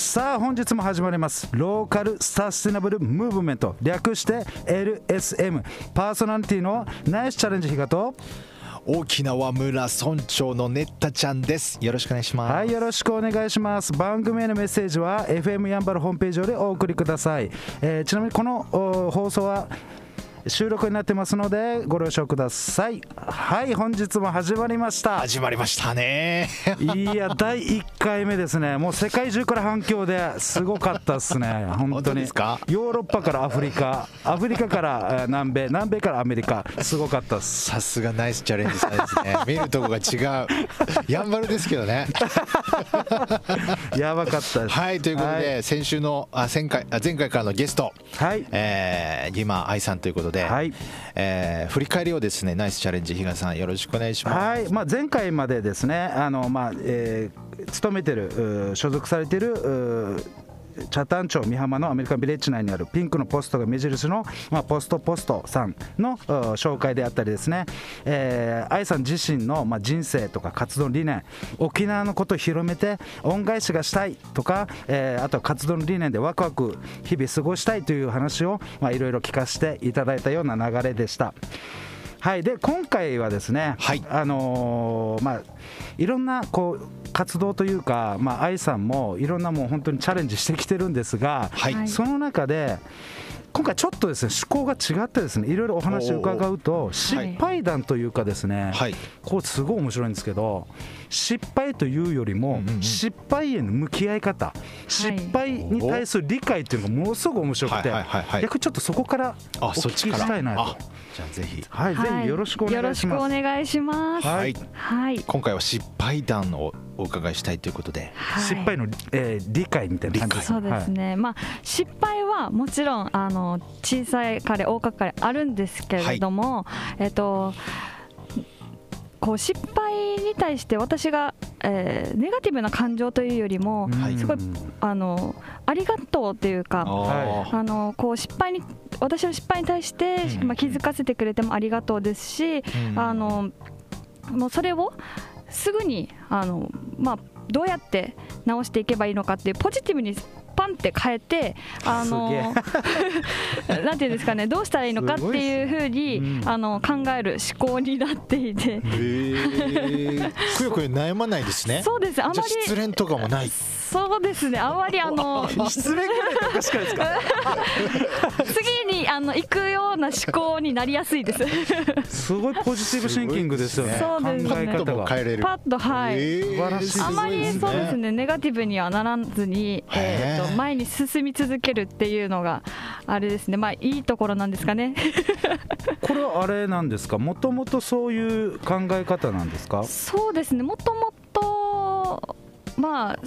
さあ本日も始まります。ローカルサステナブルムーブメント。略して LSM パーソナリティのナイスチャレンジ比嘉と。沖縄村村長のねったちゃんですよろしくお願いしますはいよろしくお願いします番組へのメッセージは FM やんばるホームページ上でお送りください、えーちなみにこの放送は収録になってますのでご了承ください。はい本日も始まりました。始まりましたね。いや 第1回目ですね。もう世界中から反響ですごかったですね。本本当に。当ですか？ヨーロッパからアフリカアフリカからえー南米南米からアメリカ。すごかったです。さすがナイスチャレンジさんですね。見るとこが違う。やんばるですけどね。やばかったです。はいということで、はい。先週のあ前回あ前回からのゲスト。はい。えー、ギマ愛さんということで、はい。えー振り返りをですねナイスチャレンジ比嘉さんよろしくお願いします。はい。まあ、前回までですねあの、まあえー勤めてる所属されてる北谷町美浜のアメリカンビレッジ内にあるピンクのポストが目印の、まあ、ポストポストさんの紹介であったりですね、えー愛さん自身の、まあ、人生とか活動理念沖縄のことを広めて恩返しがしたいとか、えーあとは活動の理念でワクワク日々過ごしたいという話をいろいろ聞かせていただいたような流れでした。はい、で今回はですね、はい。あのーまあ、いろんなこう活動というか、まあ、愛さんもいろんなもう本当にチャレンジしてきてるんですが、はい、はい。その中で今回ちょっとですね思考が違ってですねいろいろお話を伺うと失敗談というかですね、はい。こうすごい面白いんですけど失敗というよりも失敗への向き合い方、失敗に対する理解というのがものすごく面白くて、逆にちょっとそこからおあそっ聞きちから。したいなと。あ。じゃあぜひ。はい、ぜひよろしくお願いしよろしくます。お願いします。ははい。い、はい。今回は失敗談をお伺いしたいということで。はい。失敗の、えー理解みたいな感じです。そうですね、まあ、失敗はもちろんあの小さい彼大か彼あるんですけれども、えっとこう失敗に対して私が、えーネガティブな感情というよりも、はいすごいあのありがとうというかはあのこう失敗に私の失敗に対して、うん。まあ、気づかせてくれてもありがとうですし、うん。あのもうそれをすぐにあの、まあ、どうやって直していけばいいのかっていうポジティブにパンって変えてあの なんていうんですかねどうしたらいいのかっていうふうにん。あの考える思考になっていて。へえくよくよ悩まないですね。そうです。あまり失恋とかもないそうですね。あまりあの 失礼ぐらいっておかしくないですか？次にあの行くような思考になりやすいです。すごいポジティブシンキングですよね。そうですね。考え方が。も変えれる。パッとはい、え。素晴らしいあまりそうですねネガティブにはならずに、え。ーと前に進み続けるっていうのがあれですね。まあいいところなんですかね。これはあれなんですか？もともとそういう考え方なんですか？そうですね。もともとまあ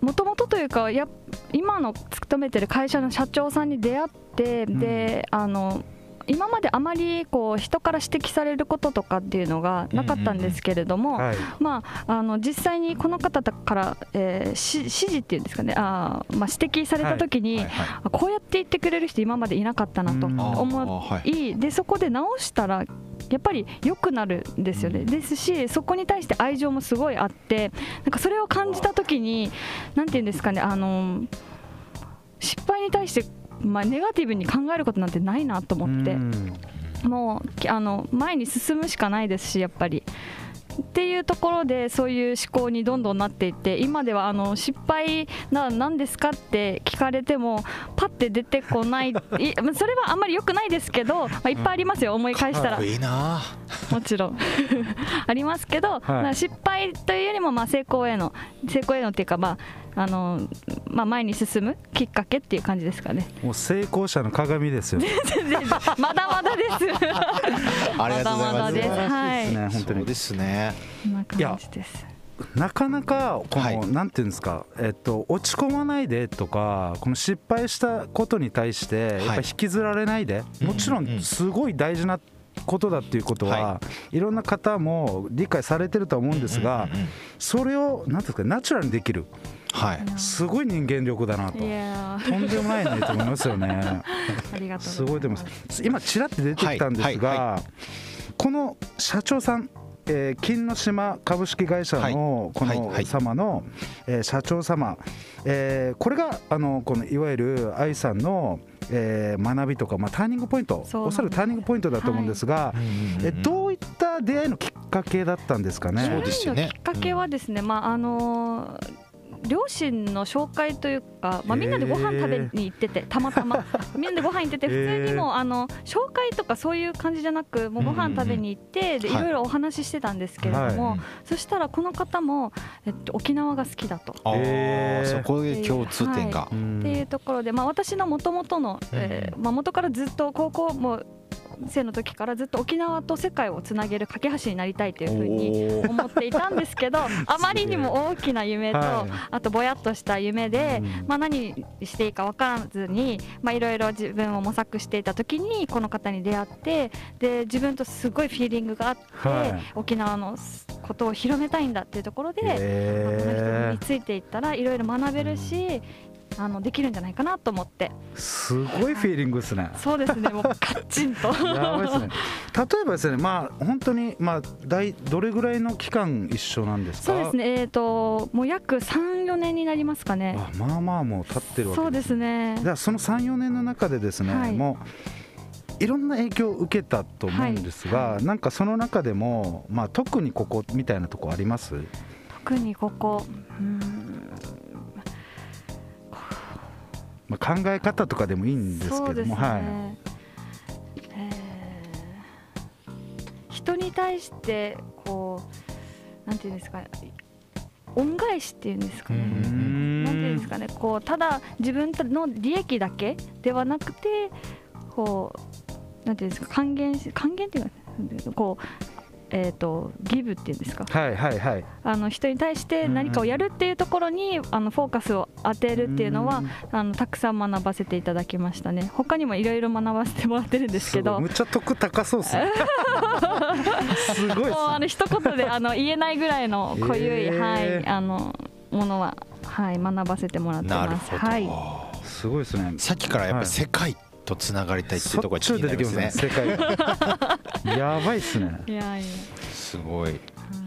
もともとというかや今の勤めてる会社の社長さんに出会って、ん。であの今まであまりこう人から指摘されることとかっていうのがなかったんですけれども、はい。まあ、あの実際にこの方から、えーし指示っていうんですかねあー、まあ、指摘された時に、はいはいあこうやって言ってくれる人今までいなかったなとうん思いい。でそこで直したらやっぱり良くなるんですよね、うん。ですしそこに対して愛情もすごいあってなんかそれを感じた時になんて言うんですかねあの失敗に対して、まあ、ネガティブに考えることなんてないなと思って。うん。もうきあの前に進むしかないですしやっぱり。っていうところでそういう思考にどんどんなっていって今ではあの失敗な何ですかって聞かれてもパッて出てこない。いまあそれはあんまり良くないですけど、まあ、いっぱいありますよ思い返したら。いいな。もちろん。ありますけど、まあ失敗というよりもまあ成功への成功へのっていうか、まああのまあ、前に進むきっかけっていう感じですかね。もう成功者の鏡ですよ。全然まだまだです。ありがとうございます。まだまだです。はい。ね本当に。そうですね。こんな感じです。なかなかこの、はい。なんていうんですか、えっと、落ち込まないでとかこの失敗したことに対してやっぱ引きずられないで、もちろうんすごい大事なことだっていうことは、、はい。ろんな方も理解されてるとは思うんですが、うんうんうん。それをなんていうんですかナチュラルにできるはい。すごい人間力だなと。とんでもないねと思いますよね。ありがとうすごいまます今ちらっと出てきたんですが、はいはこの社長さんえー金の島株式会社のこのはいはい。様の、えー社長様、えーこれがあのこのいわゆる愛さんの、えー学びとか、まあ、ターニングポイントそうなんです。おそらくターニングポイントだと思うんですが、えどういった出会いのきっかけだったんですかね？そうですよね。きっかけはですね、まああのー両親の紹介というか、まあ、みんなでご飯食べに行ってて、たまたま。みんなでご飯行ってて普通にもうあの紹介とかそういう感じじゃなくもうご飯食べに行ってでいはい。ろいろお話ししてたんですけれども、はい。そしたらこの方も、えっと、沖縄が好きだと。そこで共通点が、うん。っていうところで、まあ、私のもともとの、えーまあ、元からずっと高校も生の時からずっと沖縄と世界をつなげる架け橋になりたいというふうに思っていたんですけど あまりにも大きな夢と、はい。あとぼやっとした夢で、うん。まあ、何していいか分からずにまあいろいろ自分を模索していた時にこの方に出会ってで自分とすごいフィーリングがあって、はい。沖縄のことを広めたいんだっていうところで、まあこの人へについていったらいろいろ学べるし、あのできるんじゃないかなと思って。ーすごいフィーリングですね。そうですね。もうカッチンと。やばいですね。例えばですね、まあ本当にまあ大どれぐらいの期間一緒なんですか？そうですね。えっ、ともう約34年になりますかね。あまあまあもう経ってるわけそうですね。だその3、4年の中でですね、はい。もういろんな影響を受けたと思うんですが、はい。なんかその中でも、まあ、特にここみたいなとこあります？特にここ。うーんまあ、考え方とかでもいいんですけども、はい、えー。人に対してこうなんていうんですか恩返しっていうんですかね、うんなんていうんですかね。こうただ自分の利益だけではなくてこうなんていうんですか。還元し還元っていうか。こうえー、とギブっていうんですか？はいはいはい。あの人に対して何かをやるっていうところにあのフォーカスを当てるっていうのはうんあのたくさん学ばせていただきましたね。他にもいろいろ学ばせてもらってるんですけど。むっちゃ得高そうっすね。すごいっすね。もうあの一言であの言えないぐらいの濃ゆい、えーはい、あのものは、はい、学ばせてもらってます。はい、すごいですね。さっきからやっぱはい。り世界とつながりたいっていうところが気になりますね。世界が。やばいっすね。いやいや。すごい。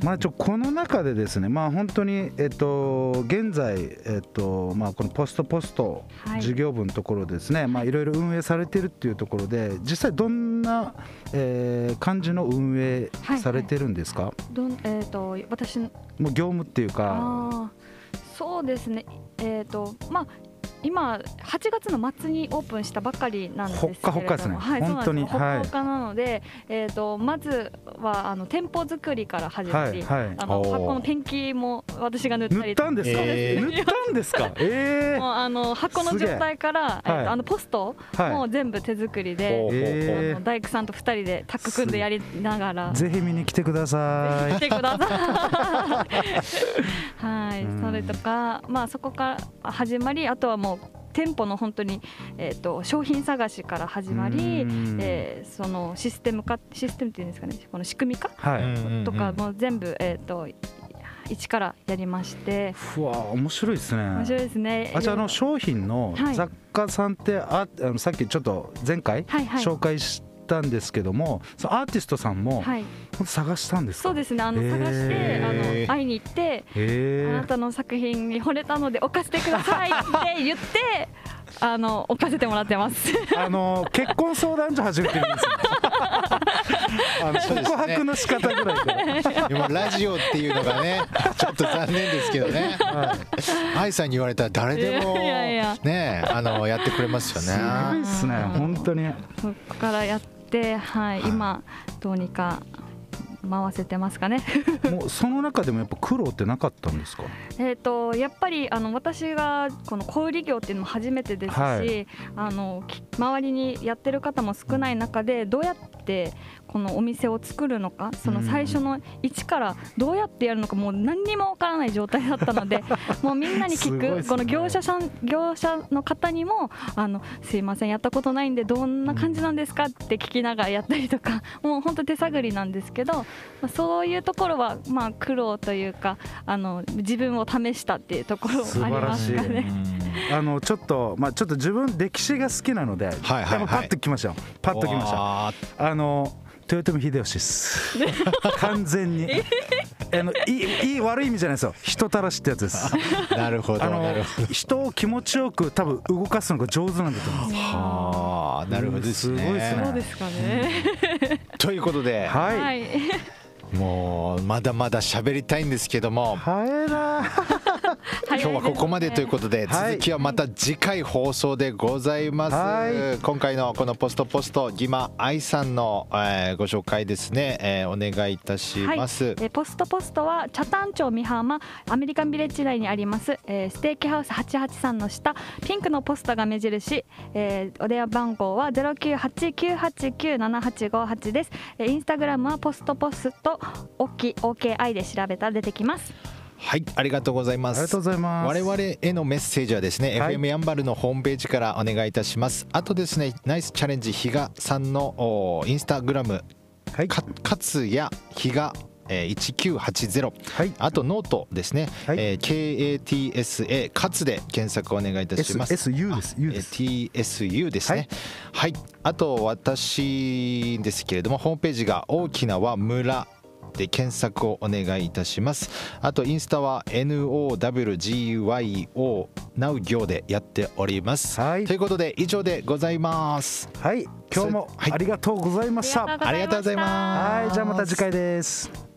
まあ、ちょこの中でですね、まあ、本当に、えっと、現在、えっとまあ、このポストポストはい。事業部のところですね、まあ、いろいろ運営されてるっていうところで実際どんな、えー感じの運営されてるんですか、どんえっ、と私のもう業務っていうか。そうですね。えっ、とまあ今8月の末にオープンしたばかりなんですけれども。ほっかほっかですね。はい、本当にほっかほっかなので、えっ、とまずはあの店舗作りから始まり、はいはい。あの箱のペンキも私が塗ったり塗ったんですか、えー塗ったんですか？えもうあの箱の状態から、え。っはい。とあのポストはい。も全部手作りで、えあの大工さんと2人でタッグ組んでやりながら。ー、ぜひ見に来てください。来てください。はい。うん、それとか、まあ、そこから始まりあとはもう店舗の本当に、えー、と商品探しから始まり、うん。えーそのシステム化システムっていうんですかねこの仕組み化はい、とかも全部、えー、と一からやりまして。うわ面白いですね。面白いですね。あじゃああの商品のはい雑貨さんってああのさっきちょっと前回はいはい。紹介したんですけども、そのアーティストさんもはい、本当探したんですか？そうですね。あの探してあの会いに行ってあなたの作品に惚れたので置かせてくださいって 言ってあの置かせてもらってます。あの結婚相談所始めてるんですよ。あの告白の仕方ぐらいからで。もラジオっていうのがねちょっと残念ですけどね。愛さんに言われたら誰でもいやいやねあのやってくれますよすごいねですね。本当に。そこからやって、はい、今どうにか回せてますかね。もうその中でもやっぱ苦労ってなかったんですか？えっとやっぱりあの私がこの小売業っていうのも初めてですし、はいあのき周りにやってる方も少ない中でどうやってこのお店を作るのかその最初の一からどうやってやるのかもう何にもわからない状態だったので もうみんなに聞すごいですね。くこの業者さん業者の方にもあのすいませんやったことないんでどんな感じなんですかって聞きながらやったりとかもう本当手探りなんですけど、まあ、そういうところはまあ苦労というかあの自分を試したっていうところありますか素晴らしね。あのちょっとまあちょっと自分歴史が好きなので、はいはい多分パッときましたよ。パッときました。わあの豊臣秀吉です。完全に。あのいいいい悪い意味じゃないですよ。人たらしってやつです。なるほどあのなるほど。人を気持ちよく多分動かすのが上手なんだと思いますはあなるほどですね。すごいですね。そうですかね、ということで、はい、はい。もうまだまだ喋りたいんですけども。早いな今日はここまでということで、はい。続きはまた次回放送でございます、はい。今回のこのポストポストギマ愛さんの、えーご紹介ですね、えーお願いいたします、はい、えーポストポストは北谷町美浜アメリカンビレッジ内にあります、えーステーキハウス883の下ピンクのポストが目印、えーお電話番号は0989897858です、えーインスタグラムはポストポストオッキ OKI で調べたら出てきますはいありがとうございます。ありがとうございます。我々へのメッセージはですね、はい。FM やんばるのホームページからお願いいたします。あとですねナイスチャレンジ比嘉さんのおインスタグラムはい。か勝也比嘉えー1980はい。あとノートですね、はい。えー KATSA カツで検索お願いいたします。S SU です。U です。TSU ですね。はい、あと私ですけれどもホームページが大きなは村で検索をお願いいたします。あとインスタは NOWGYO ナウ行でやっております、はい。ということで以上でございます。はい。今日もはい。ありがとうございました。ありがとうございます。はい。じゃあまた次回です